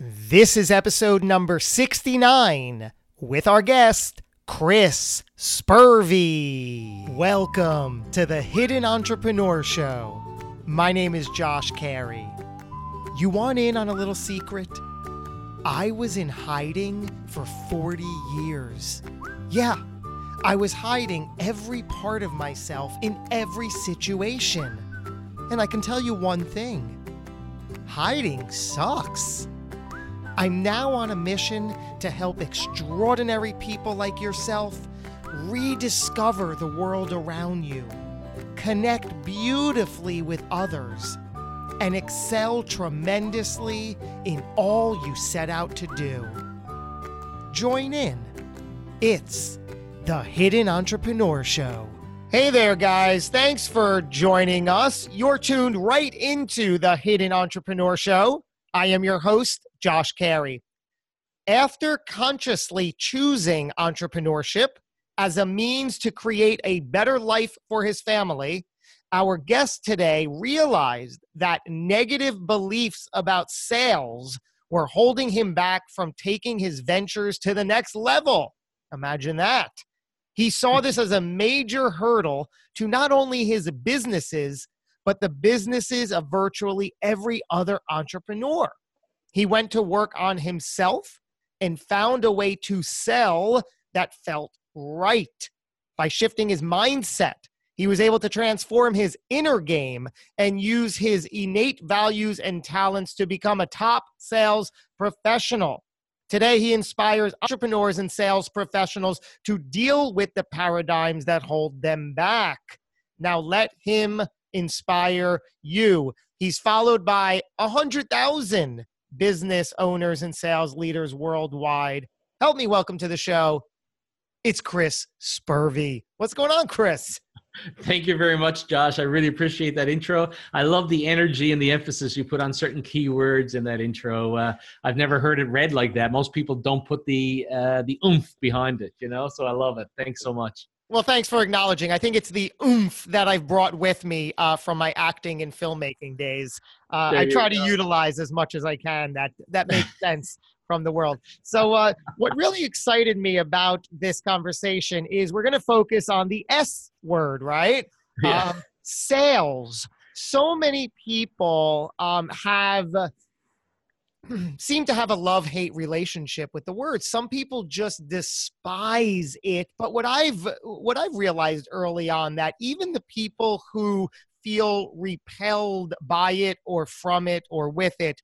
This is episode number 69 with our guest, Chris Spurvey. Welcome to the Hidden Entrepreneur Show. My name is Josh Carey. You want in on a little secret? I was in hiding for 40 years. Yeah, I was hiding every part of myself in every situation. And I can tell you one thing hiding sucks. I'm now on a mission to help extraordinary people like yourself rediscover the world around you, connect beautifully with others, and excel tremendously in all you set out to do. Join in. It's the Hidden Entrepreneur Show. Hey there, guys. Thanks for joining us. You're tuned right into the Hidden Entrepreneur Show. I am your host, Josh Carey. After consciously choosing entrepreneurship as a means to create a better life for his family, our guest today realized that negative beliefs about sales were holding him back from taking his ventures to the next level. Imagine that. He saw hmm. this as a major hurdle to not only his businesses, but the businesses of virtually every other entrepreneur. He went to work on himself and found a way to sell that felt right by shifting his mindset. He was able to transform his inner game and use his innate values and talents to become a top sales professional. Today, he inspires entrepreneurs and sales professionals to deal with the paradigms that hold them back. Now, let him inspire you. He's followed by a 100,000 business owners and sales leaders worldwide. Help me welcome to the show. It's Chris Spurvey. What's going on, Chris? Thank you very much, Josh. I really appreciate that intro. I love the energy and the emphasis you put on certain keywords in that intro. Uh, I've never heard it read like that. Most people don't put the uh, the oomph behind it, you know. So I love it. Thanks so much. Well, thanks for acknowledging. I think it's the oomph that I've brought with me uh, from my acting and filmmaking days. Uh, I try to utilize as much as I can. That that makes sense from the world. So, uh, what really excited me about this conversation is we're going to focus on the S word, right? Yeah. Um, sales. So many people um, have seem to have a love hate relationship with the word some people just despise it but what i've what i've realized early on that even the people who feel repelled by it or from it or with it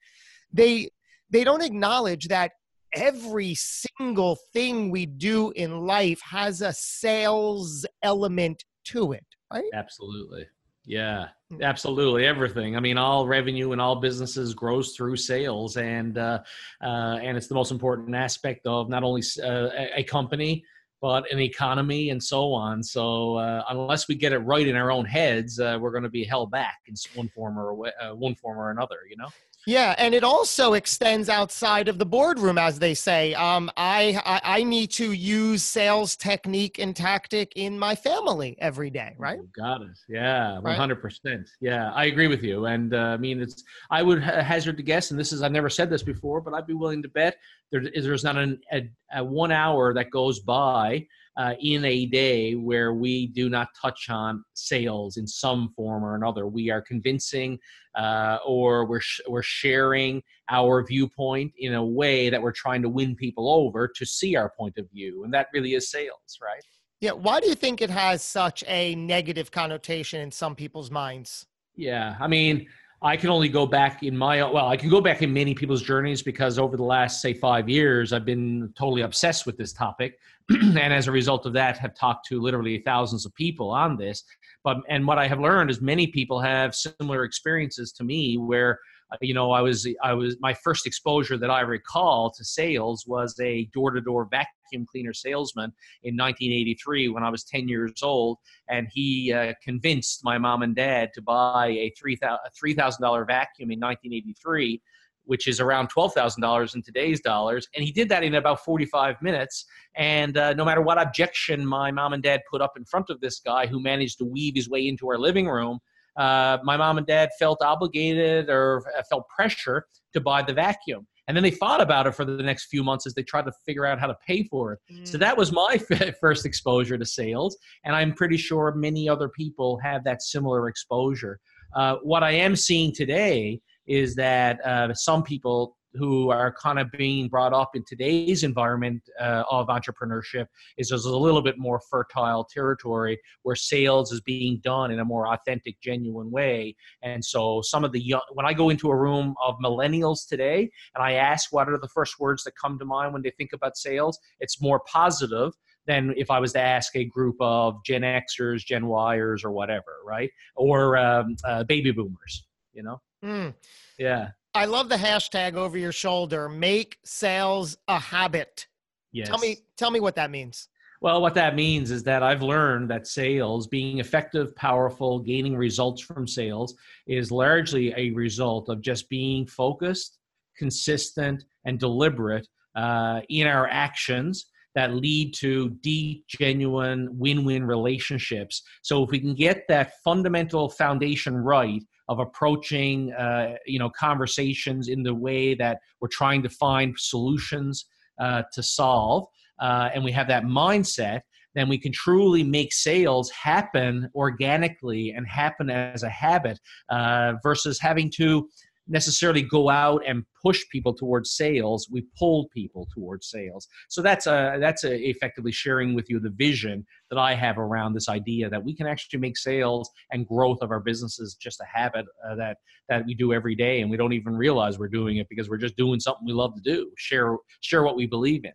they they don't acknowledge that every single thing we do in life has a sales element to it right? Absolutely. Yeah, absolutely. Everything. I mean, all revenue and all businesses grows through sales, and uh, uh, and it's the most important aspect of not only uh, a- company but an economy and so on. So uh, unless we get it right in our own heads, uh, we're going to be held back in one form or uh, one form or another. You know. Yeah, and it also extends outside of the boardroom, as they say. Um, I, I I need to use sales technique and tactic in my family every day, right? You got it. Yeah, hundred percent. Yeah, I agree with you. And uh, I mean, it's I would ha- hazard to guess, and this is I've never said this before, but I'd be willing to bet there is there's not an, a, a one hour that goes by uh, in a day where we do not touch on sales in some form or another. We are convincing, uh, or we're sh- we're sharing our viewpoint in a way that we're trying to win people over to see our point of view, and that really is sales, right? Yeah. Why do you think it has such a negative connotation in some people's minds? Yeah, I mean, I can only go back in my well, I can go back in many people's journeys because over the last say five years, I've been totally obsessed with this topic, and as a result of that, have talked to literally thousands of people on this. But and what I have learned is many people have similar experiences to me where you know, I was I was my first exposure that I recall to sales was a door-to-door vacuum cleaner salesman in 1983 when I was 10 years old, and he uh, convinced my mom and dad to buy a three thousand dollar vacuum in 1983 which is around $12,000 in today's dollars. And he did that in about 45 minutes. And uh, no matter what objection my mom and dad put up in front of this guy who managed to weave his way into our living room, uh, my mom and dad felt obligated or felt pressure to buy the vacuum. And then they thought about it for the next few months as they tried to figure out how to pay for it. Mm. So that was my first exposure to sales. And I'm pretty sure many other people have that similar exposure. Uh, what I am seeing today is that uh, some people who are kind of being brought up in today's environment uh, of entrepreneurship is there's a little bit more fertile territory where sales is being done in a more authentic genuine way and so some of the young when i go into a room of millennials today and i ask what are the first words that come to mind when they think about sales it's more positive than if I was to ask a group of Gen Xers, Gen Yers, or whatever, right? Or um, uh, baby boomers, you know? Mm. Yeah. I love the hashtag over your shoulder. Make sales a habit. Yes. Tell me, tell me what that means. Well, what that means is that I've learned that sales, being effective, powerful, gaining results from sales, is largely a result of just being focused, consistent, and deliberate uh, in our actions that lead to deep, genuine, win win relationships. So, if we can get that fundamental foundation right, of approaching uh, you know conversations in the way that we're trying to find solutions uh, to solve uh, and we have that mindset then we can truly make sales happen organically and happen as a habit uh, versus having to necessarily go out and push people towards sales. We pull people towards sales. So that's a that's a, effectively sharing with you the vision that i have around this idea that we can actually make sales and growth of our businesses just a habit uh, that that we do every day and we don't even realize we're doing it because we're just doing something we love to do share share what we believe in.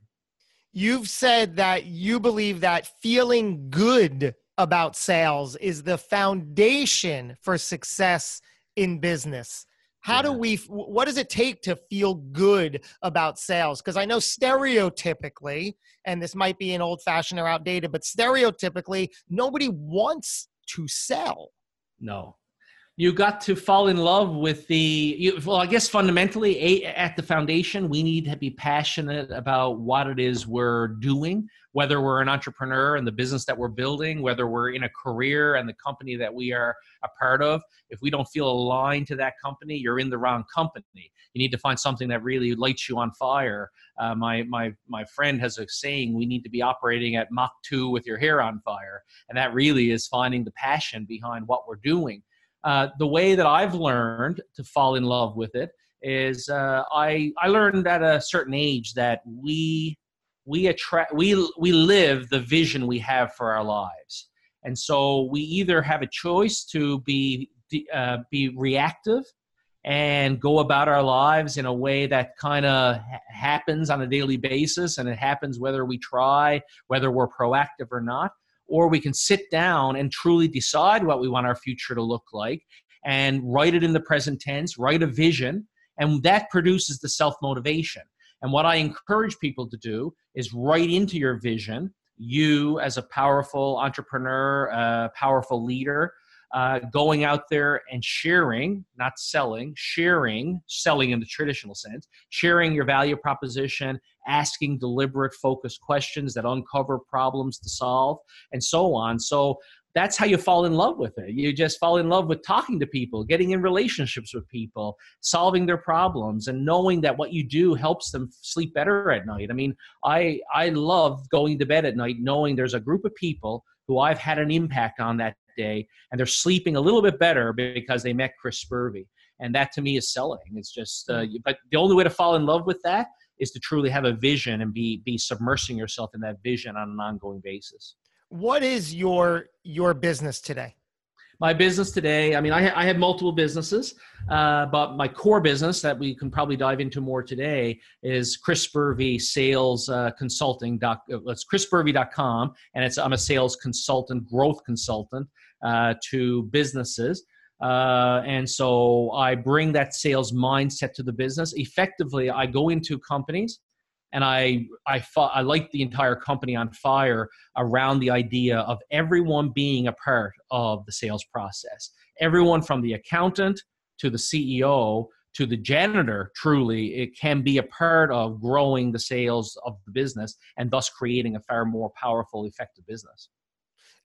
You've said that you believe that feeling good about sales is the foundation for success in business how yeah. do we what does it take to feel good about sales? Because i know stereotypically and this might be an old fashioned or outdated but stereotypically nobody wants to sell. No you got to fall in love with the you, well i guess fundamentally at the foundation we need to be passionate about what it is we're doing whether we're an entrepreneur and the business that we're building whether we're in a career and the company that we are a part of. If we don't feel aligned to that company you're in the wrong company. You need to find something that really lights you on fire. Uh, my my my friend has a saying we need to be operating at mach 2 with your hair on fire. And that really is finding the passion behind what we're doing uh, the way that I've learned to fall in love with it is uh, I I learned at a certain age that we we attract we we live the vision we have for our lives, and so we either have a choice to be uh, be reactive and go about our lives in a way that kind of ha- happens on a daily basis and it happens whether we try whether we're proactive or not or we can sit down and truly decide what we want our future to look like and write it in the present tense, write a vision, and that produces the self motivation. And what I encourage people to do is write into your vision, you as a powerful entrepreneur, a powerful leader, uh, going out there and sharing, not selling, sharing, selling in the traditional sense, sharing your value proposition, asking deliberate, focused questions that uncover problems to solve, and so on. So that's how you fall in love with it. You just fall in love with talking to people, getting in relationships with people, solving their problems, and knowing that what you do helps them sleep better at night. I mean, I I love going to bed at night knowing there's a group of people who I've had an impact on that day, and they're sleeping a little bit better because they met Chris Spurvey. And that to me is selling. It's just, uh, mm. but the only way to fall in love with that is to truly have a vision and be be submersing yourself in that vision on an ongoing basis. What is your your business today? My business today, I mean, I, I have multiple businesses, uh, but my core business that we can probably dive into more today is Chris Spurvey Sales uh, Consulting. Doc, uh, it's chrisspurvey.com, and it's I'm a sales consultant, growth consultant to businesses. Uh, and so I bring that sales mindset to the business. Effectively, I go into companies and I I I light the entire company on fire around the idea of everyone being a part of the sales process. Everyone from the accountant to the CEO to the janitor truly it can be a part of growing the sales of the business and thus creating a far more powerful effective business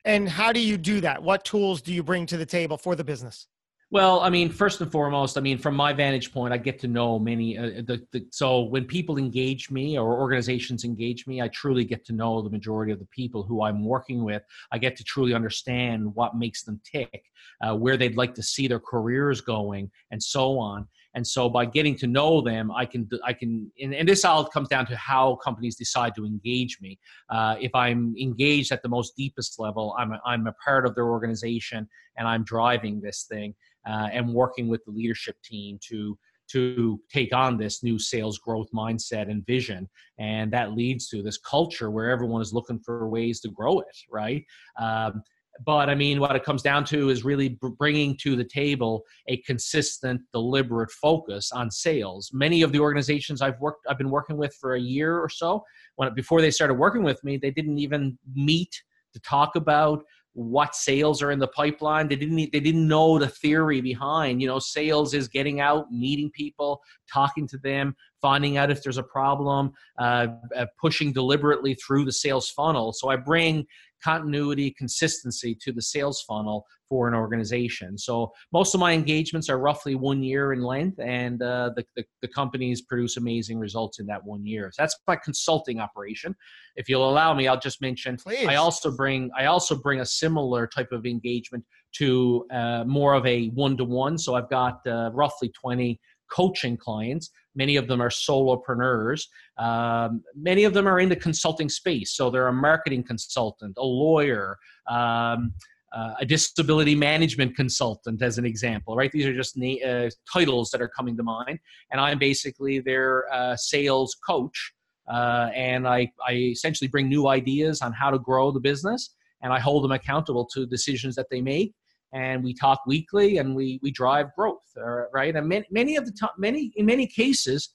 and how do you do that what tools do you bring to the table for the business well, I mean, first and foremost, I mean, from my vantage point, I get to know many. Uh, the, the, so when people engage me or organizations engage me, I truly get to know the majority of the people who I'm working with. I get to truly understand what makes them tick, uh, where they'd like to see their careers going, and so on. And so by getting to know them, I can I can and, and this all comes down to how companies decide to engage me. Uh, if I'm engaged at the most deepest level, I'm a, I'm a part of their organization and I'm driving this thing uh, and working with the leadership team to to take on this new sales growth mindset and vision and that leads to this culture where everyone is looking for ways to grow it right um, but I mean, what it comes down to is really bringing to the table a consistent, deliberate focus on sales. Many of the organizations I've worked, I've been working with for a year or so. When before they started working with me, they didn't even meet to talk about what sales are in the pipeline. They didn't they didn't know the theory behind. You know, sales is getting out, meeting people, talking to them, finding out if there's a problem, uh, uh, pushing deliberately through the sales funnel. So I bring continuity, consistency to the sales funnel for an organization. So most of my engagements are roughly one year in length, and uh, the, the, the, companies produce amazing results in that one year. So that's my consulting operation. If you'll allow me, I'll just mention Please. I also bring I also bring a similar type of engagement to uh, more of a one to one. So I've got uh, roughly twenty coaching clients. Many of them are solopreneurs. Um, many of them are in the consulting space. So they're a marketing consultant, a lawyer, um, uh, a disability management consultant, as an example, right? These are just na- uh, titles that are coming to mind. And I'm basically their uh, sales coach. Uh, and I, I essentially bring new ideas on how to grow the business and I hold them accountable to decisions that they make and we talk weekly and we we drive growth uh, right and many, many of the time many in many cases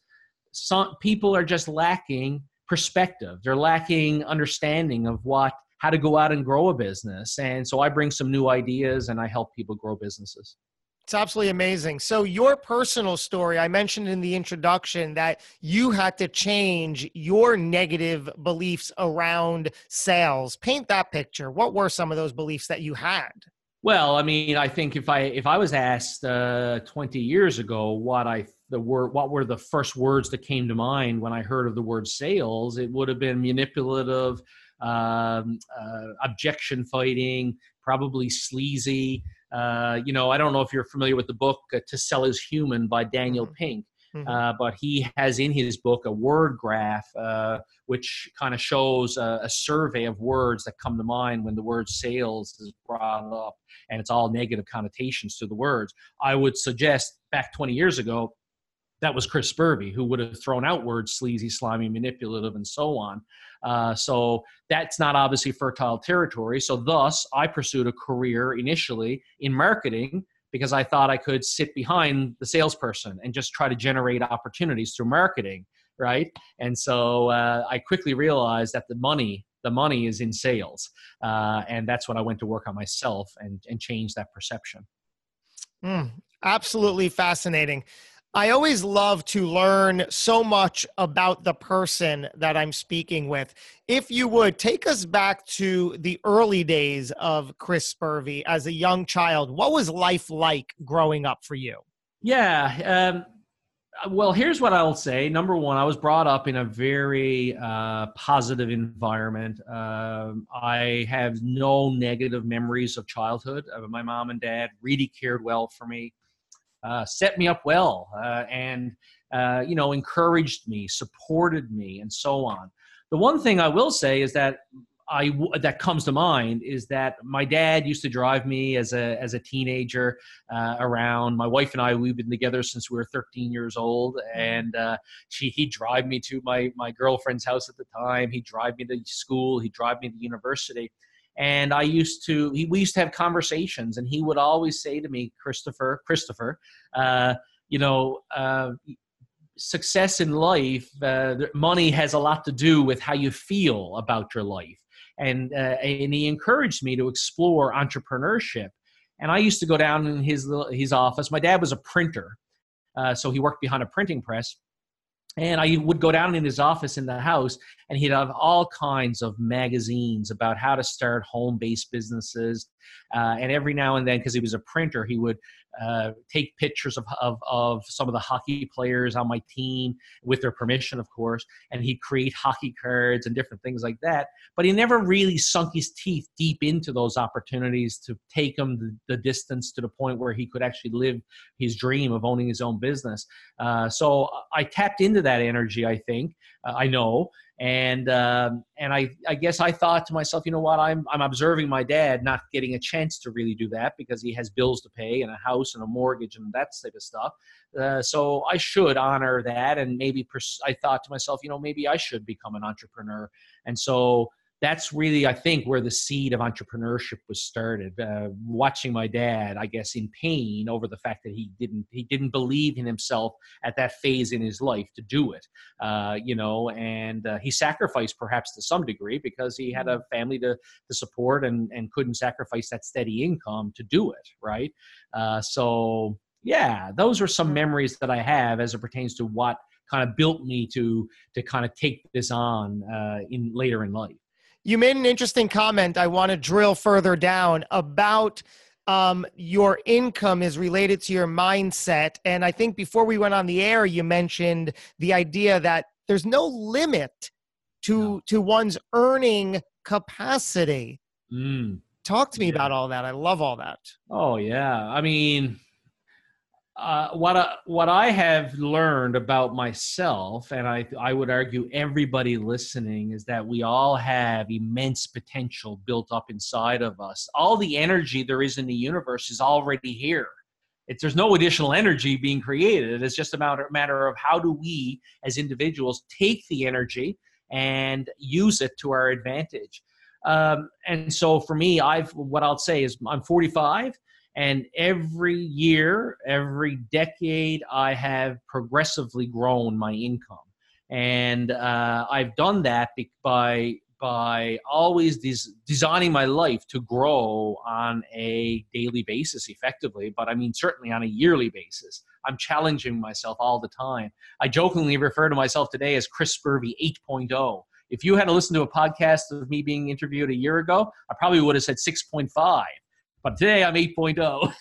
some people are just lacking perspective they're lacking understanding of what how to go out and grow a business and so i bring some new ideas and i help people grow businesses it's absolutely amazing. So, your personal story, I mentioned in the introduction that you had to change your negative beliefs around sales. Paint that picture. What were some of those beliefs that you had? Well, I mean, I think if I if I was asked uh, 20 years ago what I the word what were the first words that came to mind when I heard of the word sales, it would have been manipulative, um, uh, objection fighting, probably sleazy. Uh, you know, I don't know if you're familiar with the book uh, "To Sell Is Human" by Daniel mm-hmm. Pink. Mm-hmm. Uh, but he has in his book a word graph, uh, which kind of shows a, a, survey of words that come to mind when the word sales is brought up, and it's all negative connotations to the words. I would suggest back 20 years ago, that was Chris Spurvey, who would have thrown out words sleazy, slimy, manipulative, and so on. Uh, so that's not obviously fertile territory. So, thus, I pursued a career initially in marketing because I thought I could sit behind the salesperson and just try to generate opportunities through marketing, right? And so uh, I quickly realized that the money, the money is in sales, uh, and that's when I went to work on myself and and change that perception. Mm, absolutely fascinating. I always love to learn so much about the person that I'm speaking with. If you would take us back to the early days of Chris Spurvey as a young child, what was life like growing up for you? Yeah. Um, well, here's what I'll say. Number one, I was brought up in a very uh, positive environment. Um, I have no negative memories of childhood. Uh, my mom and dad really cared well for me uh, set me up well uh, and uh, you know encouraged me supported me and so on the one thing i will say is that I that comes to mind is that my dad used to drive me as a as a teenager uh, around. My wife and I we've been together since we were 13 years old, and uh, she he'd drive me to my my girlfriend's house at the time. He'd drive me to school. He'd drive me to university, and I used to we used to have conversations, and he would always say to me, Christopher, Christopher, uh, you know. Uh, success in life, uh, money has a lot to do with how you feel about your life. And, uh, and he encouraged me to explore entrepreneurship. And I used to go down in his, his office. My dad was a printer, uh, so he worked behind a printing press and I would go down in his office in the house, and he'd have all kinds of magazines about how to start home based businesses. Uh, and every now and then, because he was a printer, he would uh, take pictures of, of, of, some of the hockey players on my team with their permission, of course, and he'd create hockey cards and different things like that. But he never really sunk his teeth deep into those opportunities to take him the, the distance to the point where he could actually live his dream of owning his own business. Uh, so I tapped into that energy, I think, uh, I know, and um, and I I guess I thought to myself, you know what, I'm I'm observing my dad not getting a chance to really do that because he has bills to pay and a house and a mortgage and that type of stuff. Uh, so I should honor that and maybe pers- I thought to myself, you know, maybe I should become an entrepreneur, and so that's really, I think, where the seed of entrepreneurship was started. Uh, watching my dad, I guess, in pain over the fact that he didn't he didn't believe in himself at that phase in his life to do it. Uh, you know, and uh, he sacrificed perhaps to some degree because he had a mm-hmm. family to to support and and couldn't sacrifice that steady income to do it. Right. Uh, so yeah, those are some memories that I have as it pertains to what kind of built me to to kind of take this on uh, in later in life you made an interesting comment. I want to drill further down about um, your income is related to your mindset. And I think before we went on the air, you mentioned the idea that there's no limit to no. to one's earning capacity. Mm. Talk to me yeah. about all that. I love all that. Oh yeah, I mean, uh, what I, what I have learned about myself, and I I would argue everybody listening, is that we all have immense potential built up inside of us. All the energy there is in the universe is already here. It's, there's no additional energy being created. It's just a matter, matter of how do we, as individuals, take the energy and use it to our advantage. Um, and so for me, I've what I'll say is I'm 45 and every year, every decade, I have progressively grown my income. And uh, I've done that by by always des- designing my life to grow on a daily basis effectively but i mean certainly on a yearly basis. I'm challenging myself all the time. I jokingly refer to myself today as chris spurvey 8.0 if you had to listen to a podcast of me being interviewed a year ago i probably would have said 6.5 but today I'm 8.0.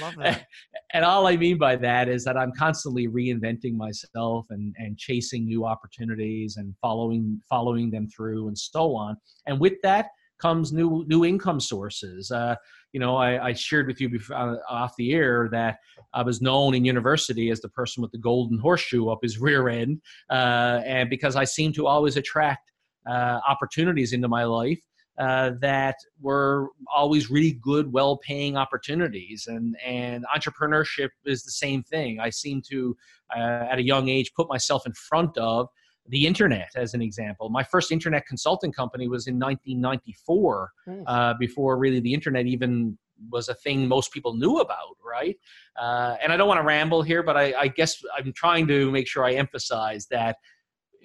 love that. And all I mean by that is that I'm constantly reinventing myself and, and chasing new opportunities and following following them through and so on. And with that comes new new income sources. Uh, you know, I, I, shared with you before, uh, off the air that I was known in university as the person with the golden horseshoe up his rear end, uh, and because I seem to always attract uh, opportunities into my life uh, that were always really good, well-paying opportunities, and and entrepreneurship is the same thing. I seem to, uh, at a young age, put myself in front of the internet as an example. My first internet consulting company was in 1994, mm. uh, before really the internet even was a thing most people knew about, right? Uh, and I don't want to ramble here, but I, I guess I'm trying to make sure I emphasize that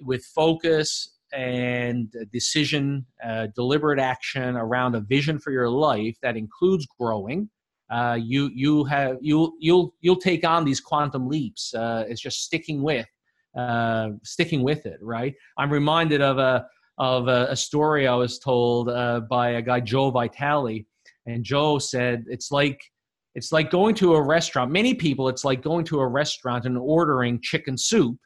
with focus and decision, uh, deliberate action around a vision for your life that includes growing, uh, you you have you you'll you'll take on these quantum leaps. Uh, it's just sticking with uh, sticking with it, right? I'm reminded of a of a, a story I was told uh, by a guy Joe Vitale, and Joe said it's like it's like going to a restaurant. Many people, it's like going to a restaurant and ordering chicken soup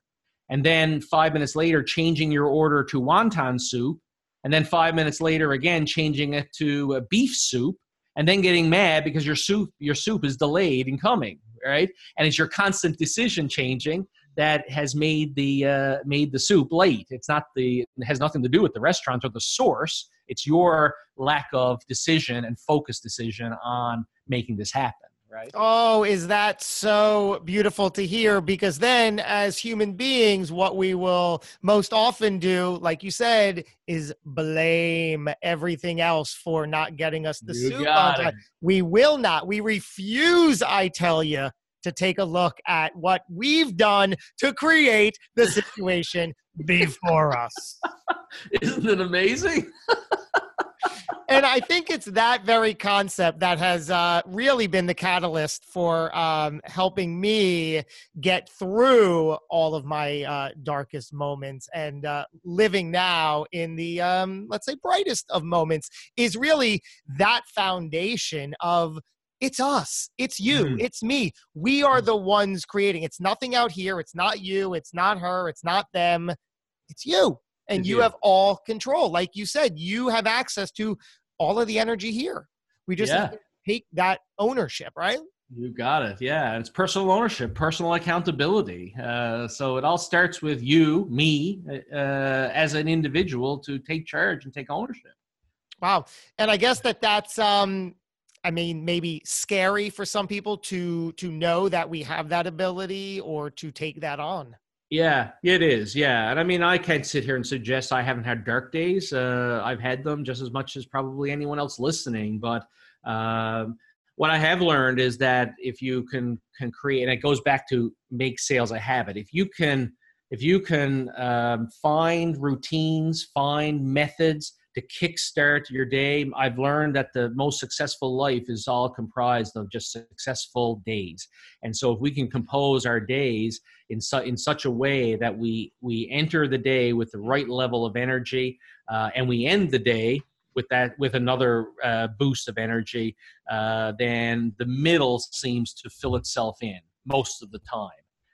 and then five minutes later changing your order to wonton soup. And then five minutes later again changing it to beef soup. And then getting mad because your soup your soup is delayed in coming right? And it's your constant decision changing that has made the uh, made the soup late. It's not the it has nothing to do with the restaurant or the source. It's your lack of decision and focus decision on making this happen right? Oh, is that so beautiful to hear? Because then, as human beings, what we will most often do, like you said, is blame everything else for not getting us the You soup on time. We will not. We refuse, I tell you, to take a look at what we've done to create the situation before us. Isn't it amazing? and I think it's that very concept that has uh, really been the catalyst for um, helping me get through all of my uh, darkest moments and uh, living now in the, um, let's say, brightest of moments is really that foundation of it's us, it's you, Mhm. it's me. We are the ones creating. It's nothing out here. It's not you. It's not her. It's not them. It's you. And It's you you. have all control. Like you said, you have access to all of the energy here. We just Yeah. take that ownership, right? You got it. Yeah, it's personal ownership, personal accountability. Uh, so it all starts with you, me, uh, as an individual to take charge and take ownership. Wow. And I guess that that's um I mean maybe scary for some people to to know that we have that ability or to take that on. Yeah, it is. Yeah, and I mean, I can't sit here and suggest I haven't had dark days. Uh, I've had them just as much as probably anyone else listening. But um, what I have learned is that if you can can create, and it goes back to make sales a habit. If you can, if you can um, find routines, find methods to kickstart your day, I've learned that the most successful life is all comprised of just successful days. And so, if we can compose our days in, su- in such a way that we we enter the day with the right level of energy uh, and we end the day with that with another uh, boost of energy uh, then the middle seems to fill itself in most of the time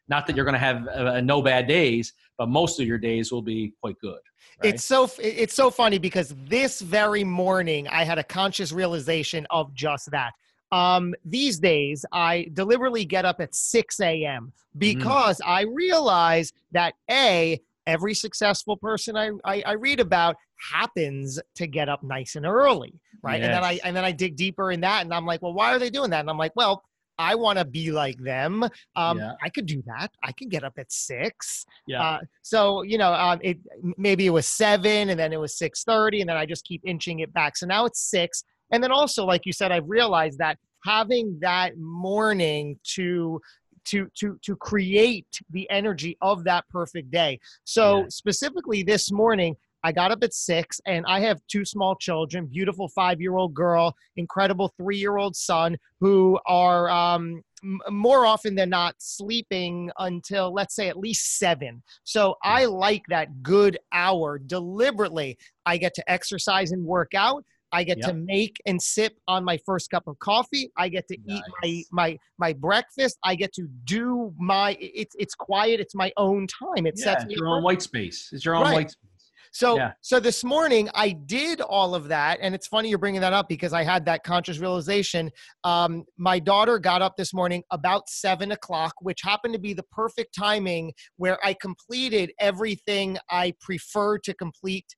not that you're going to have uh, no bad days but most of your days will be quite good right? It's so it's so funny because this very morning I had a conscious realization of just that. Um, these days I deliberately get up at 6 a.m. because I realize that a every successful person I, I I read about happens to get up nice and early, right? And then I and then I dig deeper in that, and I'm like, well, why are they doing that? And I'm like, well. I want to be like them. Um, Yeah. I could do that. I can get up at six. yeah Uh, so you know, um, it maybe it was seven, and then it was six thirty, and then I just keep inching it back. So now it's six, and then also, like you said, I've realized that having that morning to to to to create the energy of that perfect day. So Yeah. specifically this morning. I got up at six and I have two small children, beautiful five year old girl, incredible three year old son who are um, m- more often than not sleeping until let's say at least seven. So I like that good hour deliberately. I get to exercise and work out. I get to make and sip on my first cup of coffee. I get to eat my my my breakfast. I get to do my it's it's quiet. It's my own time. It yeah, sets it's your own white space it's your own Right. white space So Yeah. so this morning I did all of that, and it's funny you're bringing that up because I had that conscious realization. Um, my daughter got up this morning about seven o'clock, which happened to be the perfect timing where I completed everything I prefer to complete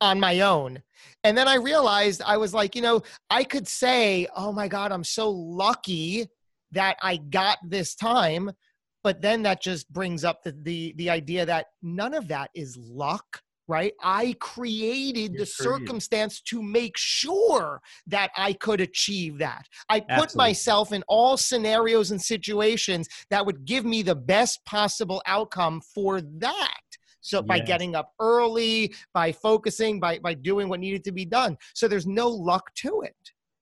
on my own. And then I realized I was like, you know, I could say, "Oh my God, I'm so lucky that I got this time." But then that just brings up the, the the idea that none of that is luck right i created the You created. circumstance to make sure that i could achieve that i put Absolutely. myself in all scenarios and situations that would give me the best possible outcome for that so by Yes. getting up early by focusing by by doing what needed to be done so there's no luck to it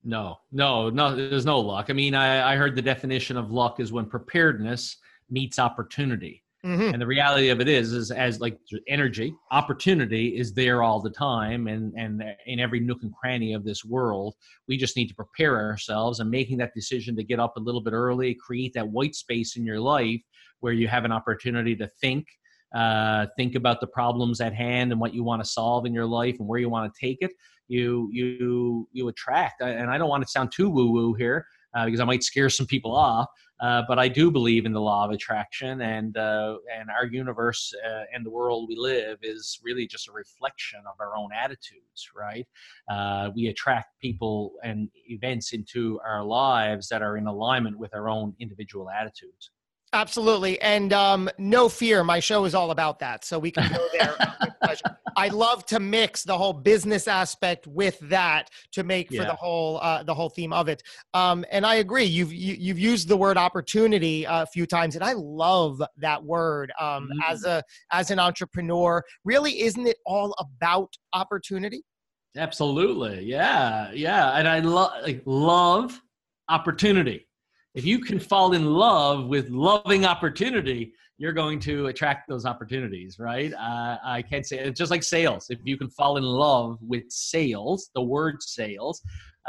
No, no, no. There's no luck. I mean, I, I heard the definition of luck is when preparedness meets opportunity, Mhm. and the reality of it is, is as like energy, opportunity is there all the time, and and in every nook and cranny of this world. We just need to prepare ourselves and making that decision to get up a little bit early, create that white space in your life where you have an opportunity to think. Uh, think about the problems at hand and what you want to solve in your life and where you want to take it you you you attract and i don't want to sound too woo woo here uh, because i might scare some people off Uh, but I do believe in the law of attraction, and uh, and our universe uh, and the world we live is really just a reflection of our own attitudes, right? Uh, we attract people and events into our lives that are in alignment with our own individual attitudes. Absolutely. And um, no fear, my show is all about that. So we can go there. I love to mix the whole business aspect with that to make yeah. for the whole uh, the whole theme of it. Um, and I agree. You've you, have you have used the word opportunity a few times, and I love that word. Um, mm-hmm. As a as an entrepreneur, really, isn't it all about opportunity? Absolutely. Yeah. Yeah. And I love like, love opportunity if you can fall in love with loving opportunity, you're going to attract those opportunities, right? Uh, I can't say it's just like sales. If you can fall in love with sales, the word sales,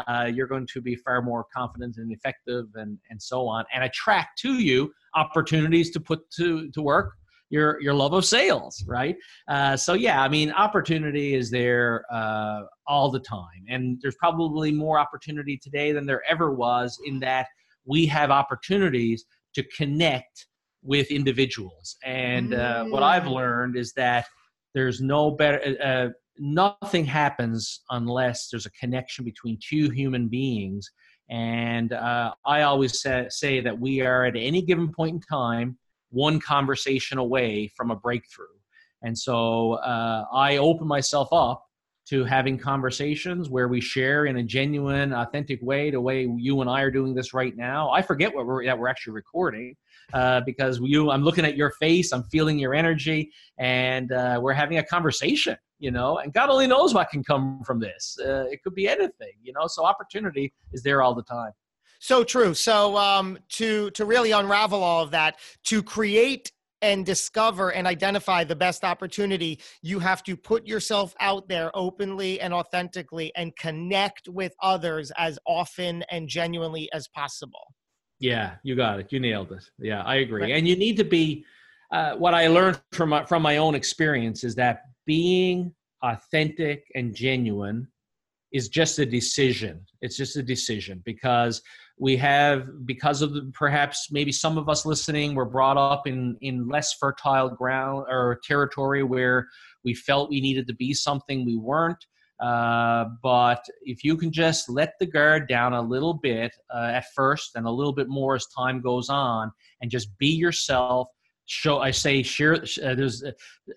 uh, you're going to be far more confident and effective and, and so on, and attract to you opportunities to put to, to work your your love of sales, right? Uh, so yeah, I mean, opportunity is there uh, all the time, and there's probably more opportunity today than there ever was. In that we have opportunities to connect with individuals. And uh, what I've mm. learned is that there's no better, uh, uh, nothing happens unless there's a connection between two human beings. And uh, I always say, say that we are at any given point in time one conversation away from a breakthrough. And so uh, I open myself up to having conversations where we share in a genuine, authentic way, the way you and I are doing this right now. I forget what we're that we're actually recording uh, because you, I'm looking at your face, I'm feeling your energy, and uh, we're having a conversation. You know, and God only knows what can come from this. Uh, it could be anything. You know, so opportunity is there all the time. So true. So um, to to really unravel all of that, to create and discover and identify the best opportunity, you have to put yourself out there openly and authentically and connect with others as often and genuinely as possible. Yeah, you got it. You nailed it. Yeah, I agree. Right. And you need to be. Uh, what I learned from my, from my own experience is that being authentic and genuine is just a decision. It's just a decision because we have because of the, perhaps maybe some of us listening were brought up in in less fertile ground or territory where we felt we needed to be something. We weren't. Uh, but if you can just let the guard down a little bit uh, at first and a little bit more as time goes on and just be yourself. Show i say share uh, there's uh,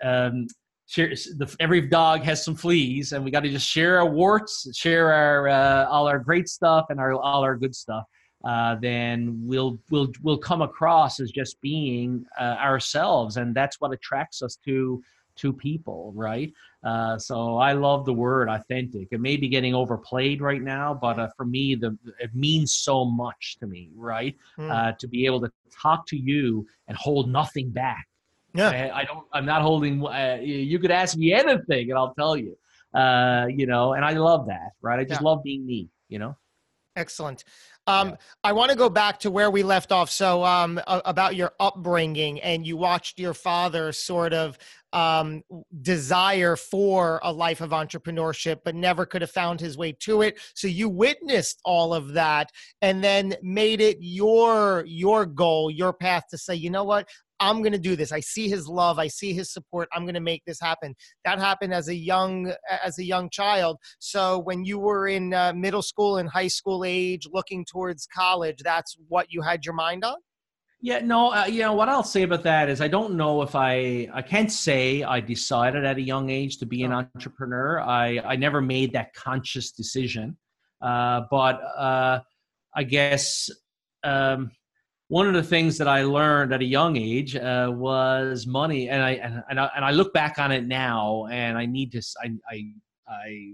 um, share the, every dog has some fleas and we got to just share our warts share our uh, all our great stuff and our all our good stuff uh, then we'll we'll we'll come across as just being uh, ourselves, and that's what attracts us to to people, right? Uh, so I love the word authentic. It may be getting overplayed right now, but uh, for me, the it means so much to me, right? Mm. to be able to talk to you and hold nothing back. Yeah, I, I don't. I'm not holding. Uh, you could ask me anything, and I'll tell you. you know, and I love that, right? I just yeah. love being me. You know. Excellent. Um, yeah. I want to go back to where we left off. So, um, about your upbringing, and you watched your father sort of um, desire for a life of entrepreneurship, but never could have found his way to it. So you witnessed all of that, and then made it your your goal, your path to say, you know what, I'm going to do this. I see his love. I see his support. I'm going to make this happen. That happened as a young as a young child. So when you were in uh, middle school and high school age, looking towards college, that's what you had your mind on. Yeah, no, uh, you know what I'll say about that is I don't know if I I can't say I decided at a young age to be an entrepreneur. I I never made that conscious decision, uh, but uh, I guess um, one of the things that I learned at a young age uh, was money, and I, and, and I and I look back on it now, and I need to I I, I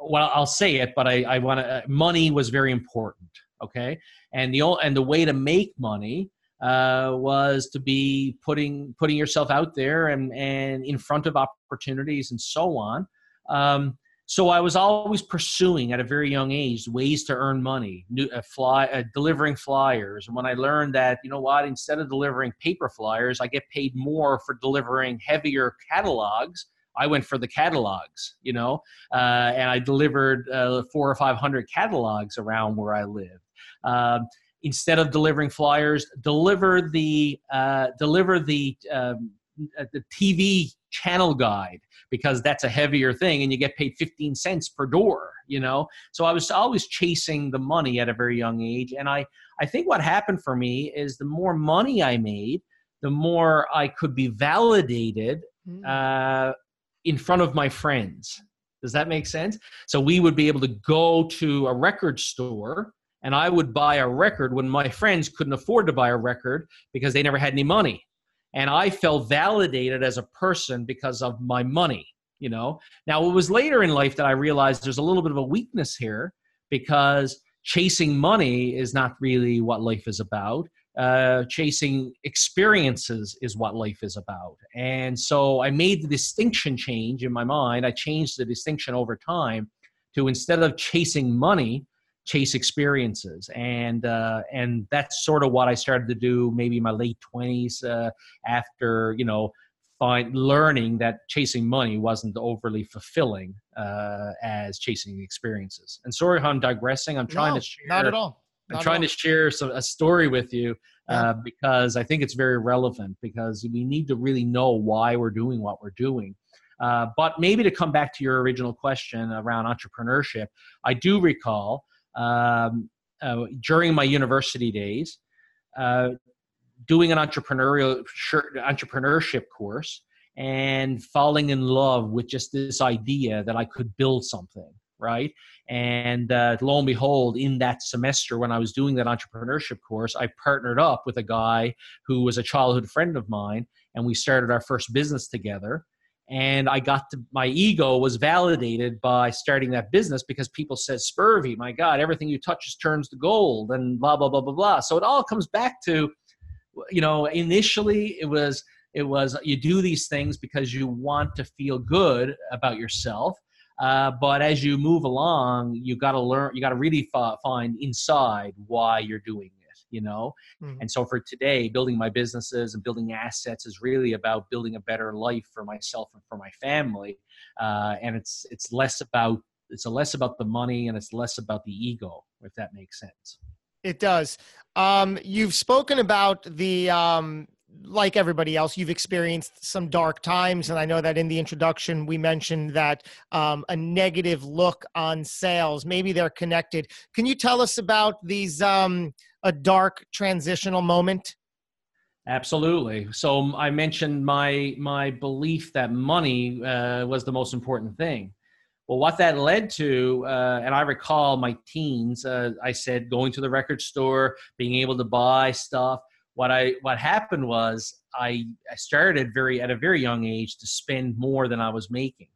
well I'll say it, but I I want to uh, money was very important, okay, and the and the way to make money uh, was to be putting putting yourself out there and and in front of opportunities and so on. Um, so I was always pursuing at a very young age ways to earn money, new, uh, fly, uh, delivering flyers. And when I learned that, you know what, instead of delivering paper flyers, I get paid more for delivering heavier catalogs. I went for the catalogs, you know, uh, and I delivered uh, four or five hundred catalogs around where I lived. Um, instead of delivering flyers, deliver the uh, deliver the um, uh, the TV channel guide because that's a heavier thing and you get paid 15 cents per door you know? So i was always chasing the money at a very young age and i i think what happened for me is the more money i made the more i could be validated hmm. uh, in front of my friends. Does that make sense? So we would be able to go to a record store and i would buy a record when my friends couldn't afford to buy a record because they never had any money and I felt validated as a person because of my money. You know, now it was later in life that I realized there's a little bit of a weakness here because chasing money is not really what life is about. Uh, chasing experiences is what life is about. And so I made the distinction change in my mind. I changed the distinction over time to instead of chasing money, chase experiences. And uh, and that's sort of what I started to do maybe in my late 20s uh, after you know find learning that chasing money wasn't overly fulfilling uh, as chasing experiences. And sorry I'm digressing. I'm trying no, to share not at all. Not I'm trying to share some, a story with you uh, because I think it's very relevant because we need to really know why we're doing what we're doing. Uh, but maybe to come back to your original question around entrepreneurship, I do recall um, uh, during my university days, uh, doing an entrepreneurial entrepreneurship course and falling in love with just this idea that I could build something, right? And uh, lo and behold, in that semester when I was doing that entrepreneurship course, I partnered up with a guy who was a childhood friend of mine, and we started our first business together and I got to my ego was validated by starting that business because people said, Spurvey, my God, everything you touches turns to gold, and blah blah blah blah blah. So it all comes back to, you know, initially it was it was you do these things because you want to feel good about yourself. Uh, but as you move along, you got to learn. You got to really f- find inside why you're doing you know mm-hmm. and so for today building my businesses and building assets is really about building a better life for myself and for my family uh, and it's it's less about it's less about the money and it's less about the ego if that makes sense it does um, you've spoken about the um, like everybody else, you've experienced some dark times. And I know that in the introduction, we mentioned that um, a negative look on sales, maybe they're connected. Can you tell us about these, um, a dark transitional moment? Absolutely. So I mentioned my my belief that money uh, was the most important thing. Well, what that led to, uh, and I recall my teens, uh, I said going to the record store, being able to buy stuff what I what happened was I, I started very at a very young age to spend more than I was making.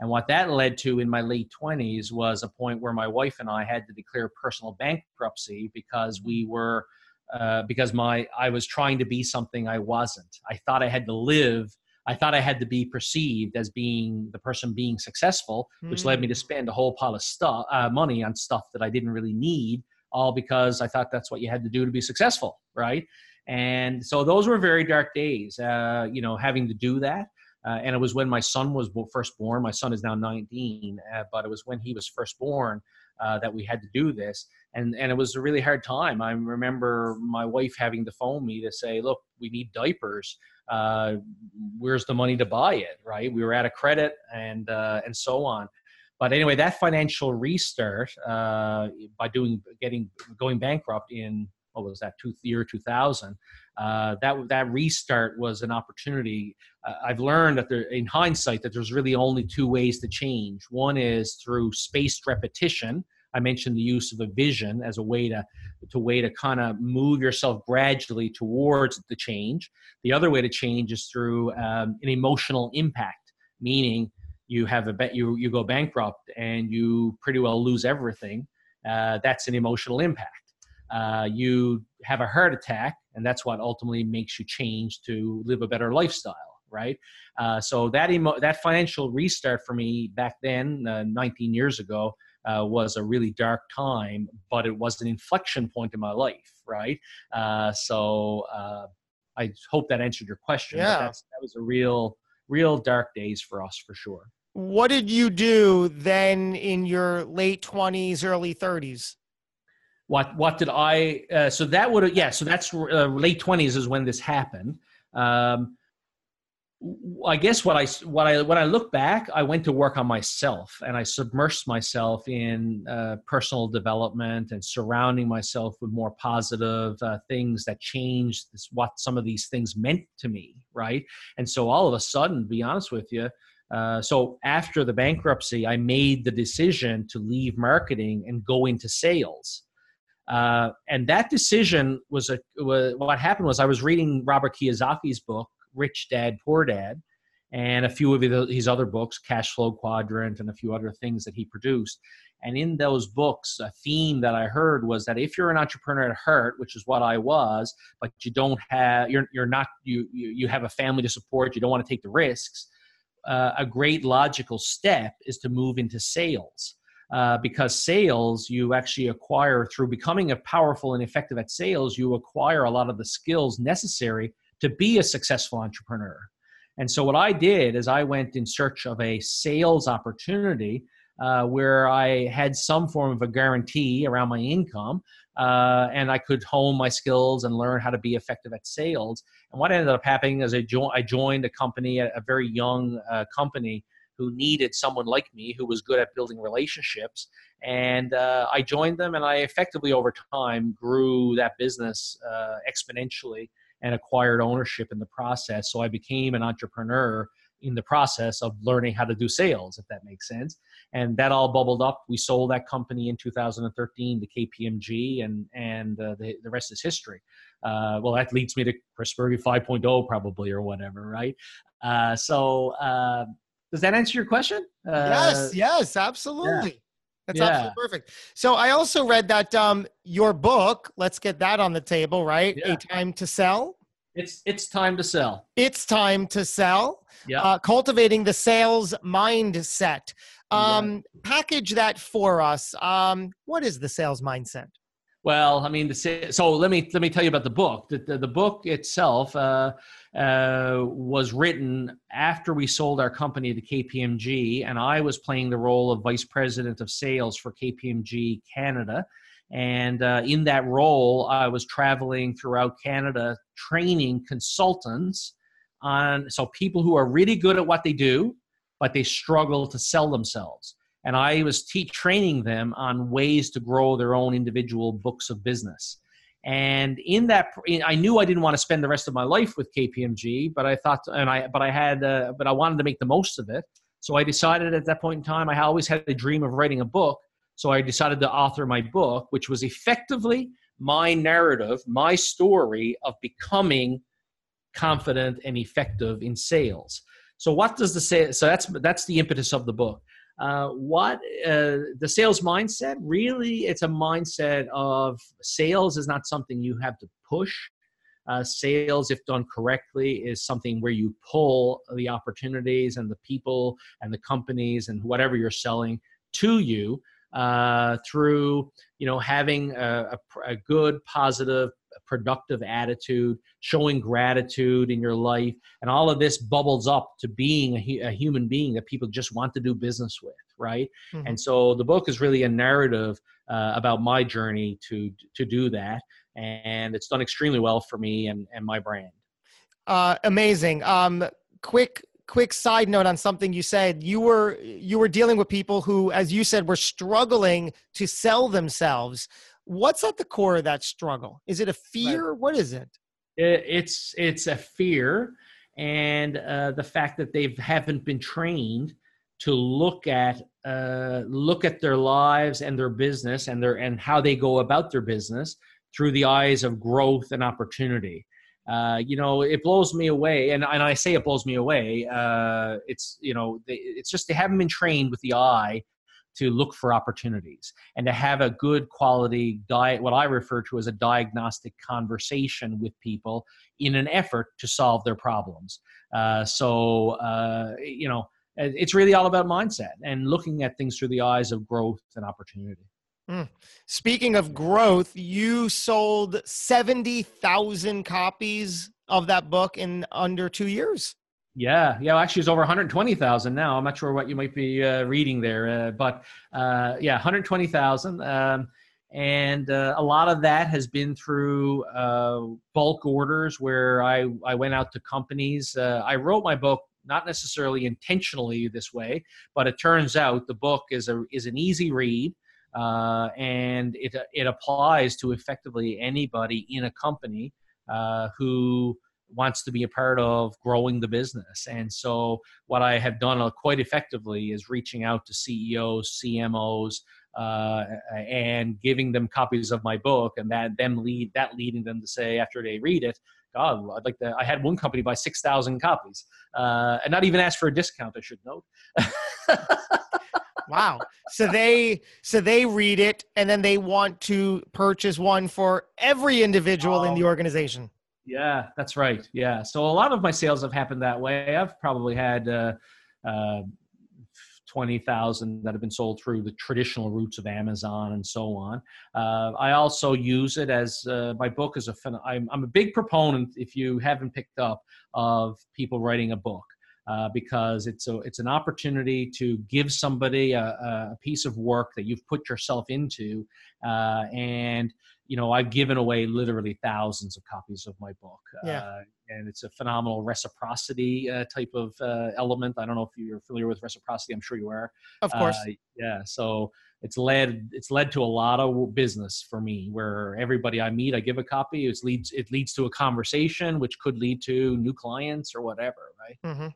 And what that led to in my late 20s was a point where my wife and I had to declare personal bankruptcy because we were uh, because my I was trying to be something I wasn't. I thought I had to live. I thought I had to be perceived as being the person being successful, which mm. led me to hmm. spend a whole pile of stuff, uh, money on stuff that I didn't really need, all because I thought that's what you had to do to be successful, right? And so those were very dark days, uh, you know, having to do that. Uh, and it was when my son was first born. My son is now 19, uh, but it was when he was first born uh, that we had to do this. And, and it was a really hard time. I remember my wife having to phone me to say, look, we need diapers. Uh, where's the money to buy it? Right. We were out of credit and, uh, and so on but anyway, that financial restart uh, by doing getting going bankrupt in what was that two, year 2000 uh, that that restart was an opportunity. Uh, i've learned that there in hindsight that there's really only two ways to change. One is through spaced repetition. I mentioned the use of a vision as a way to to way to kind of move yourself gradually towards the change. The other way to change is through um, an emotional impact meaning you have a bet you you go bankrupt and you pretty well lose everything. Uh, that's an emotional impact uh, you have a heart attack, and that's what ultimately makes you change to live a better lifestyle, right? Uh, so that emo- that financial restart for me back then, uh, 19 years ago, uh, was a really dark time, but it was an inflection point in my life, right? Uh, so uh, I hope that answered your question. Yeah, that was a real, real dark days for us for sure. What did you do then in your late 20s, early 30s? What what did I? Uh, so that would yeah. So that's uh, late twenties is when this happened. Um, I guess what I what I when I look back, I went to work on myself and I submersed myself in uh, personal development and surrounding myself with more positive uh, things that changed this, what some of these things meant to me, right? And so all of a sudden, to be honest with you, uh, so after the bankruptcy, I made the decision to leave marketing and go into sales. Uh, and that decision was a was, what happened was I was reading Robert Kiyosaki's book Rich Dad Poor Dad, and a few of his other books, Cash Flow Quadrant, and a few other things that he produced. And in those books, a theme that I heard was that if you're an entrepreneur at heart, which is what I was, but you don't have, you're, you're not, you, you have a family to support, you don't want to take the risks, uh, a great logical step is to move into sales. Uh, because sales you actually acquire through becoming a powerful and effective at sales you acquire a lot of the skills necessary to be a successful entrepreneur. And so what i did is i went in search of a sales opportunity uh, where i had some form of a guarantee around my income uh, and i could hone my skills and learn how to be effective at sales. And what ended up happening is i, jo- I joined a company a very young uh, company who needed someone like me who was good at building relationships. And uh, I joined them, and I effectively over time grew that business uh, exponentially and acquired ownership in the process. So I became an entrepreneur in the process of learning how to do sales, if that makes sense. And that all bubbled up. We sold that company in 2013 to KPMG, and and uh, the the rest is history. Uh, well, that leads me to Chris Spurvey 5.0 probably or whatever, right? Uh, so uh, does that answer your question? Uh, yes, yes, absolutely. Yeah. That's yeah. absolutely perfect. So I also read that um, your book, let's get that on the table, right? Yeah. A Time to Sell. It's it's time to sell. It's time to sell. Yeah. Uh, cultivating the sales mindset. Um, yeah. Package that for us. Um, what is the sales mindset? Well, I mean, the, so let me let me tell you about the book. The, the, the book itself uh, uh, was written after we sold our company to KPMG, and I was playing the role of vice president of sales for KPMG Canada. And uh, in that role, I was traveling throughout Canada training consultants on so people who are really good at what they do, but they struggle to sell themselves and I was teach training them on ways to grow their own individual books of business. And in that, I knew I didn't want to spend the rest of my life with KPMG, but I thought, and I, but I had, uh, but I wanted to make the most of it. So I decided at that point in time, I always had the dream of writing a book. So I decided to author my book, which was effectively my narrative, my story of becoming confident and effective in sales. So what does the say? So that's that's the impetus of the book. Uh, what uh, the sales mindset really it's a mindset of sales is not something you have to push. Uh, sales if done correctly is something where you pull the opportunities and the people and the companies and whatever you're selling to you uh, through you know having a, a, a good positive productive attitude, showing gratitude in your life, and all of this bubbles up to being a, a human being that people just want to do business with, right? Mm-hmm. And so the book is really a narrative uh, about my journey to to do that, and it's done extremely well for me and and my brand. Uh, amazing. Um, quick quick side note on something you said you were you were dealing with people who as you said were struggling to sell themselves what's at the core of that struggle? Is it a fear? Right. what is it? It's it's a fear and uh, the fact that they haven't been trained to look at uh, look at their lives and their business and their and how they go about their business through the eyes of growth and opportunity. Uh, you know it blows me away and, and i say it blows me away uh, it's you know they, it's just they haven't been trained with the eye to look for opportunities and to have a good quality diet, what I refer to as a diagnostic conversation with people in an effort to solve their problems. Uh, so, uh, you know, it's really all about mindset and looking at things through the eyes of growth and opportunity. Mm. Speaking of growth, you sold 70,000 copies of that book in under two years. Yeah, yeah. Actually, it's over 120,000 now. I'm not sure what you might be uh, reading there, uh, but uh, yeah, 120,000. Um, and uh, a lot of that has been through uh, bulk orders where I, I went out to companies. Uh, I wrote my book not necessarily intentionally this way, but it turns out the book is a is an easy read. And it, it applies to effectively anybody in a company who wants to be a part of growing the business. And so, what I have done uh, quite effectively is reaching out to CEOs, CMOs, uh, and giving them copies of my book, and that them lead that leading them to say after they read it, God, I'd like to. I had one company buy six thousand copies, uh, and not even ask for a discount. I should note. wow. So they so they read it, and then they want to purchase one for every individual in the oh. organization. Yeah, that's right. Yeah. So a lot of my sales have happened that way. I've probably had uh, uh, 20,000 that have been sold through the traditional routes of Amazon and so on. Uh, I also use it as uh, my book is a, I'm, I'm a big proponent, if you haven't picked up, of people writing a book. Uh, because it's a it's an opportunity to give somebody a, a piece of work that you've put yourself into, uh, and you know, I've given away literally thousands of copies of my book. Yeah. Uh, and it's a phenomenal reciprocity uh, type of uh, element. I don't know if you're familiar with reciprocity. I'm sure you are. Of course. Uh, yeah. So it's led it's led to a lot of business for me, where everybody I meet, I give a copy. It leads it leads to a conversation, which could lead to new clients or whatever. Right. Mm-hmm. Um,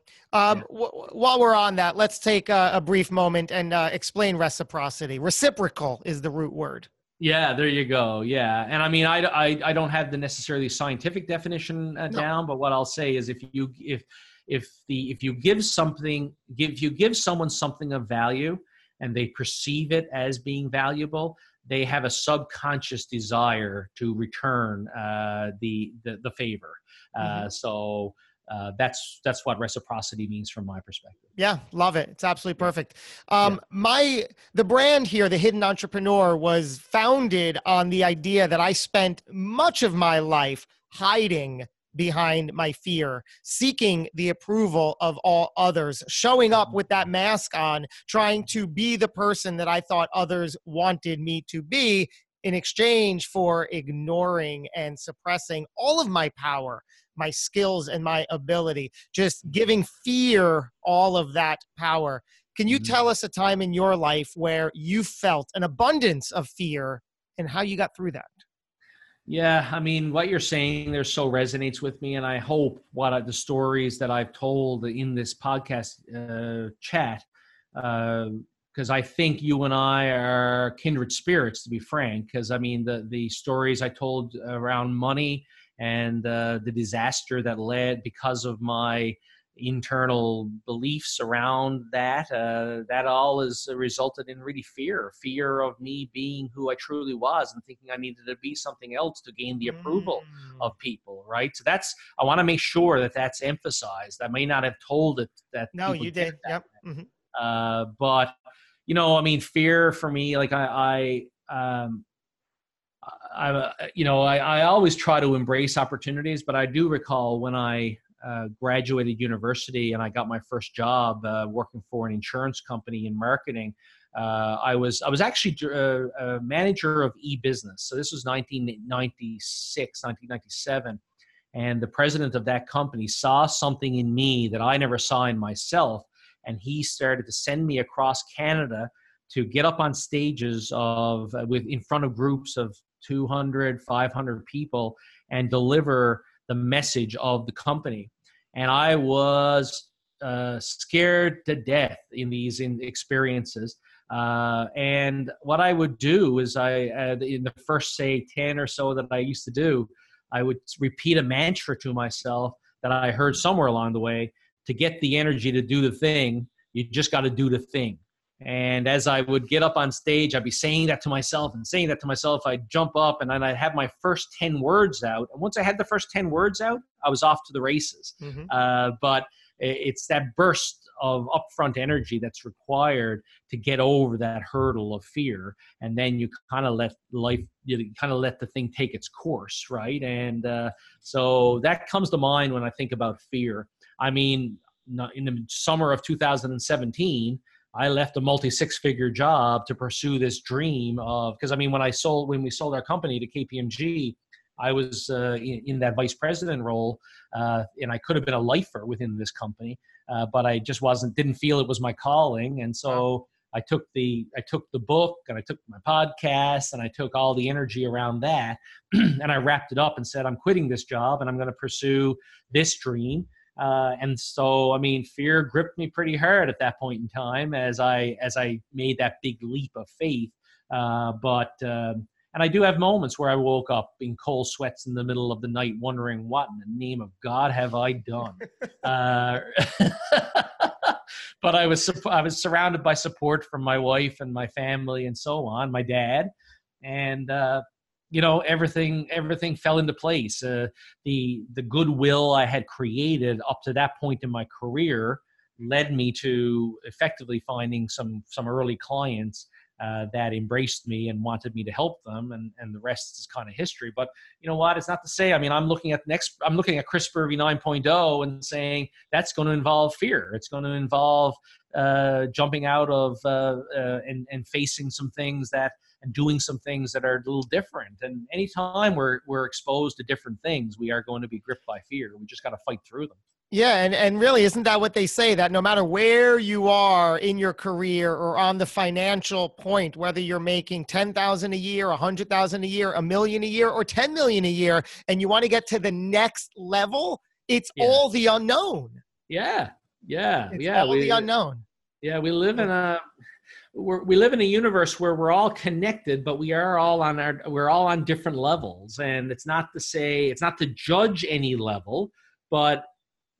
yeah. w- while we're on that, let's take a, a brief moment and uh, explain reciprocity. Reciprocal is the root word. Yeah, there you go. Yeah, and I mean, I, I, I don't have the necessarily scientific definition uh, no. down, but what I'll say is, if you if if the if you give something, give if you give someone something of value, and they perceive it as being valuable, they have a subconscious desire to return uh, the, the the favor. Uh, mm-hmm. So uh, that's that's what reciprocity means from my perspective. Yeah, love it. It's absolutely perfect. Um, yeah. My the brand here, the Hidden Entrepreneur, was founded on the idea that I spent much of my life hiding behind my fear, seeking the approval of all others, showing up with that mask on, trying to be the person that I thought others wanted me to be in exchange for ignoring and suppressing all of my power my skills and my ability, just giving fear all of that power. Can you tell mm-hmm. us a time in your life where you felt an abundance of fear and how you got through that? Yeah, I mean, what you're saying there so resonates with me, and I hope what I, the stories that I've told in this podcast uh, chat, because uh, I think you and I are kindred spirits, to be frank. Because I mean, the the stories I told around money and uh, the disaster that led because of my internal beliefs around that uh, that all has resulted in really fear fear of me being who i truly was and thinking i needed to be something else to gain the approval mm. of people right? So that's i want to make sure that that's emphasized. I may not have told it that no you did. yep. mm-hmm. uh, but you know i mean fear for me like i i um, I, uh, you know, I, I, always try to embrace opportunities, but I do recall when I uh, graduated university and I got my first job uh, working for an insurance company in marketing. Uh, I was I was actually a, uh, a manager of e-business. So this was 1996, 1997, and the president of that company saw something in me that I never saw in myself, and he started to send me across Canada to get up on stages of uh, with in front of groups of 200, 500 people and deliver the message of the company. And I was uh, scared to death in these in experiences. Uh, and what I would do is I, uh, in the first say 10 or so that I used to do, I would repeat a mantra to myself that I heard somewhere along the way to get the energy to do the thing. You just got to do the thing. And as I would get up on stage, I'd be saying that to myself and saying that to myself. I'd jump up and then I'd have my first 10 words out. And once I had the first 10 words out, I was off to the races. Mm-hmm. Uh, but it's that burst of upfront energy that's required to get over that hurdle of fear. And then you kind of let life, you kind of let the thing take its course, right? And uh, so that comes to mind when I think about fear. I mean, in the summer of 2017, I left a multi six figure job to pursue this dream of because I mean when I sold when we sold our company to KPMG, I was uh, in, in, that vice president role, uh, and I could have been a lifer within this company, uh, but I just wasn't didn't feel it was my calling, and so I took the I took the book and I took my podcast and I took all the energy around that, and I wrapped it up and said I'm quitting this job and I'm going to pursue this dream. Uh, and so, I mean, fear gripped me pretty hard at that point in time as I as I made that big leap of faith. Uh, but um, and I do have moments where I woke up in cold sweats in the middle of the night, wondering what in the name of God have I done. uh, but I was I was surrounded by support from my wife and my family and so on, my dad, and uh, you know everything everything fell into place. Uh, the the goodwill i had created up to that point in my career led me to effectively finding some some early clients uh, that embraced me and wanted me to help them and, and the rest is kind of history. But you know what? It's not to say i mean i'm looking at next i'm looking at Chris Spurvey 9.0 and saying that's going to involve fear. It's going to involve uh, jumping out of uh, uh, and, and facing some things that and doing some things that are a little different. And anytime we're we're exposed to different things, we are going to be gripped by fear. We just got to fight through them. Yeah, and, and really, isn't that what they say? That no matter where you are in your career or on the financial point, whether you're making ten thousand a year, a hundred thousand a year, a million a year, or ten million a year, and you want to get to the next level, it's yeah. all the unknown. Yeah, yeah, it's yeah. All we, the unknown. Yeah, we live in a we're, we live in a universe where we're all connected, but we are all on our we're all on different levels, and it's not to say it's not to judge any level, but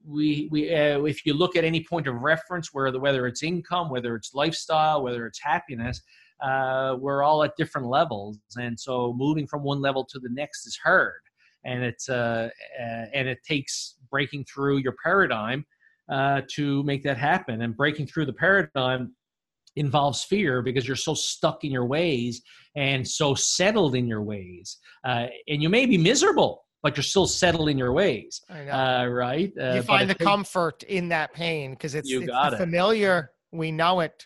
we we uh, if you look at any point of reference, where the, whether it's income, whether it's lifestyle, whether it's happiness, uh, we're all at different levels, and so moving from one level to the next is hard, and it's uh, uh and it takes breaking through your paradigm uh, to make that happen, and breaking through the paradigm involves fear because you're so stuck in your ways and so settled in your ways. Uh, and you may be miserable, but you're still settled in your ways. Uh, right? Uh, you find the comfort in that pain because it's, it's it. familiar. We know it.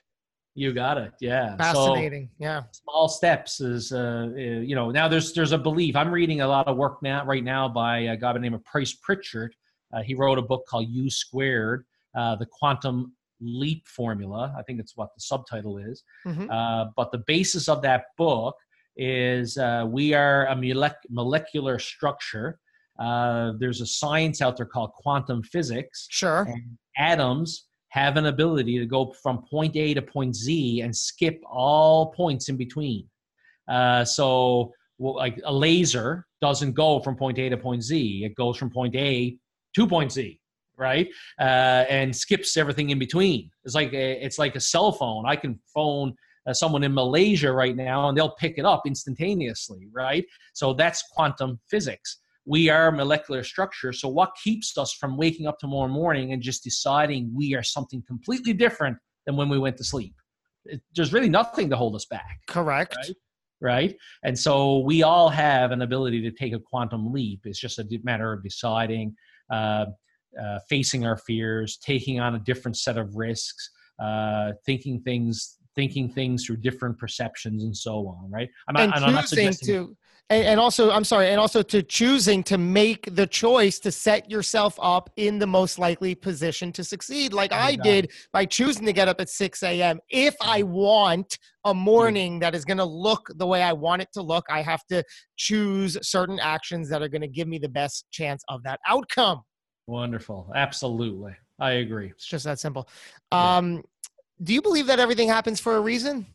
You got it. Yeah. Fascinating. So, yeah. Small steps is, uh, uh, you know, now there's there's a belief. I'm reading a lot of work now right now by a guy by the name of Price Pritchett. Uh, he wrote a book called U Squared, uh, the quantum leap formula. I think it's what the subtitle is. Mm-hmm. Uh, but the basis of that book is uh, we are a molec- molecular structure. Uh, there's a science out there called quantum physics. Sure. And atoms have an ability to go from point A to point Z and skip all points in between. Uh, so, well, like a laser doesn't go from point A to point Z, it goes from point A to point Z right? Uh, and skips everything in between. It's like a, it's like a cell phone. I can phone uh, someone in Malaysia right now, and they'll pick it up instantaneously, right? So that's quantum physics. We are molecular structure. So what keeps us from waking up tomorrow morning and just deciding we are something completely different than when we went to sleep? It, there's really nothing to hold us back. Correct. Right? right? And so we all have an ability to take a quantum leap. It's just a matter of deciding. Uh, uh, facing our fears, taking on a different set of risks, uh, thinking things, thinking things through different perceptions, and so on. Right? I'm not, and I'm choosing to, and, and also, I'm sorry, and also to choosing to make the choice to set yourself up in the most likely position to succeed, like I did by choosing to get up at 6 a.m. If I want a morning that is going to look the way I want it to look, I have to choose certain actions that are going to give me the best chance of that outcome. Wonderful. Absolutely. I agree. It's just that simple. Um, yeah. Do you believe that everything happens for a reason?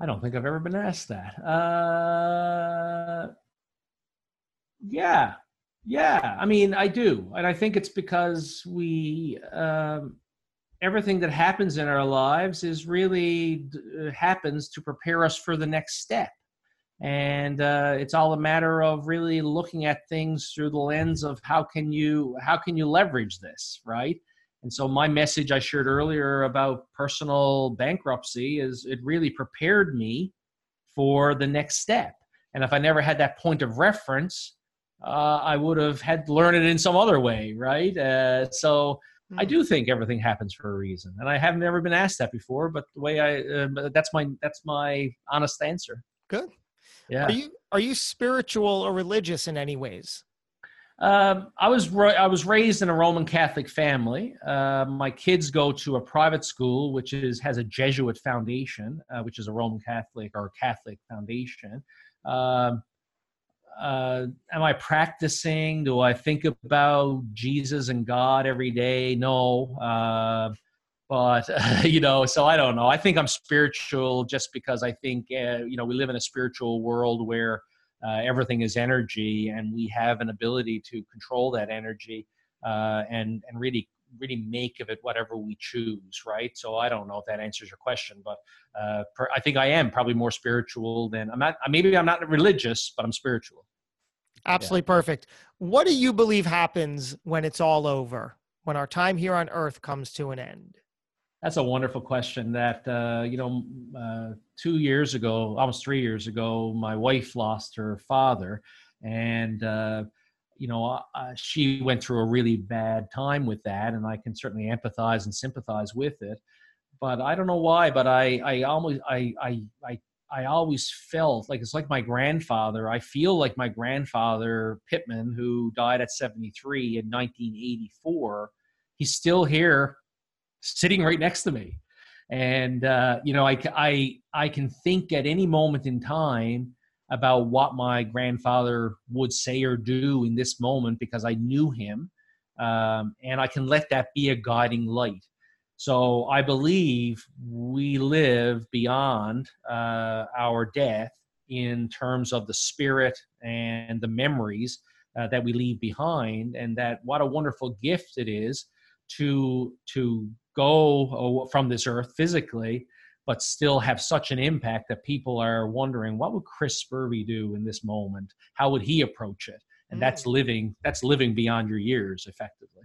I don't think I've ever been asked that. Uh, yeah. Yeah. I mean, I do. And I think it's because we, um, everything that happens in our lives is really uh, happens to prepare us for the next step and uh, it's all a matter of really looking at things through the lens of how can you how can you leverage this right and so my message i shared earlier about personal bankruptcy is it really prepared me for the next step and if i never had that point of reference uh, i would have had to learn it in some other way right uh, so I do think everything happens for a reason, and I haven't ever been asked that before. But the way I, uh, that's my that's my honest answer. Good. Yeah. Are you are you spiritual or religious in any ways? Um, I was I was raised in a Roman Catholic family. Uh, my kids go to a private school, which is has a Jesuit foundation, uh, which is a Roman Catholic or Catholic foundation. Um, uh, am I practicing? Do I think about Jesus and God every day? No. Uh, but you know, so I don't know. I think I'm spiritual just because I think uh, you know we live in a spiritual world where uh, everything is energy, and we have an ability to control that energy uh, and and really really make of it whatever we choose, right? So I don't know if that answers your question, but uh, per, I think I am probably more spiritual than I'm not. Maybe I'm not religious, but I'm spiritual. Absolutely yeah. perfect. What do you believe happens when it's all over? When our time here on Earth comes to an end? That's a wonderful question. That uh, you know, uh, two years ago, almost three years ago, my wife lost her father, and uh, you know, uh, uh, she went through a really bad time with that, and I can certainly empathize and sympathize with it. But I don't know why, but I, I almost, I, I, I, I always felt like it's like my grandfather. I feel like my grandfather Pittman, who died at 73 in 1984. He's still here sitting right next to me. And, uh, you know, I, I, I can think at any moment in time about what my grandfather would say or do in this moment because I knew him. Um, and I can let that be a guiding light. So I believe we live beyond uh, our death in terms of the spirit and the memories uh, that we leave behind, and that what a wonderful gift it is to to go from this earth physically, but still have such an impact that people are wondering, what would Chris Spurvey do in this moment? How would he approach it? And mm. that's living that's living beyond your years effectively.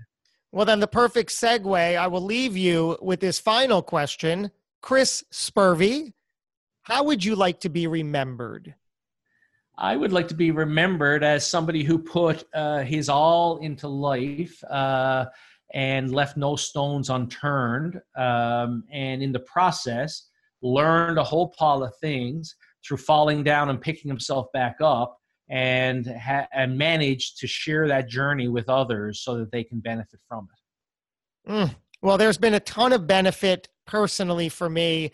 Well, then the perfect segue. I will leave you with this final question. Chris Spurvey, how would you like to be remembered? I would like to be remembered as somebody who put uh, his all into life. Uh, and left no stones unturned. Um, and in the process, learned a whole pile of things through falling down and picking himself back up and, ha- and managed to share that journey with others so that they can benefit from it. Mm. Well, there's been a ton of benefit personally for me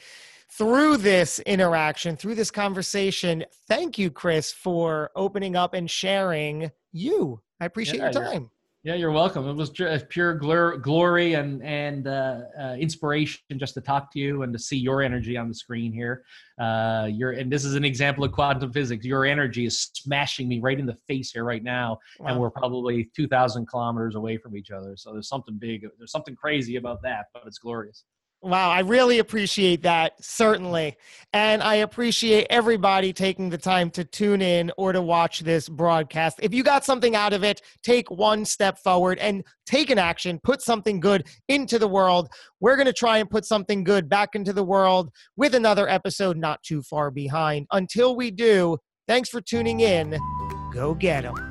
through this interaction, through this conversation. Thank you, Chris, for opening up and sharing you. I appreciate yeah, your time. Yeah, you're welcome. It was pure glory and and uh, uh, inspiration just to talk to you and to see your energy on the screen here. Uh, your and this is an example of quantum physics. Your energy is smashing me right in the face here right now, wow. and we're probably two thousand kilometers away from each other. So there's something big, there's something crazy about that, but it's glorious. Wow, I really appreciate that, certainly. And I appreciate everybody taking the time to tune in or to watch this broadcast. If you got something out of it, take one step forward and take an action, put something good into the world. We're going to try and put something good back into the world with another episode not too far behind. Until we do, thanks for tuning in. Go get them.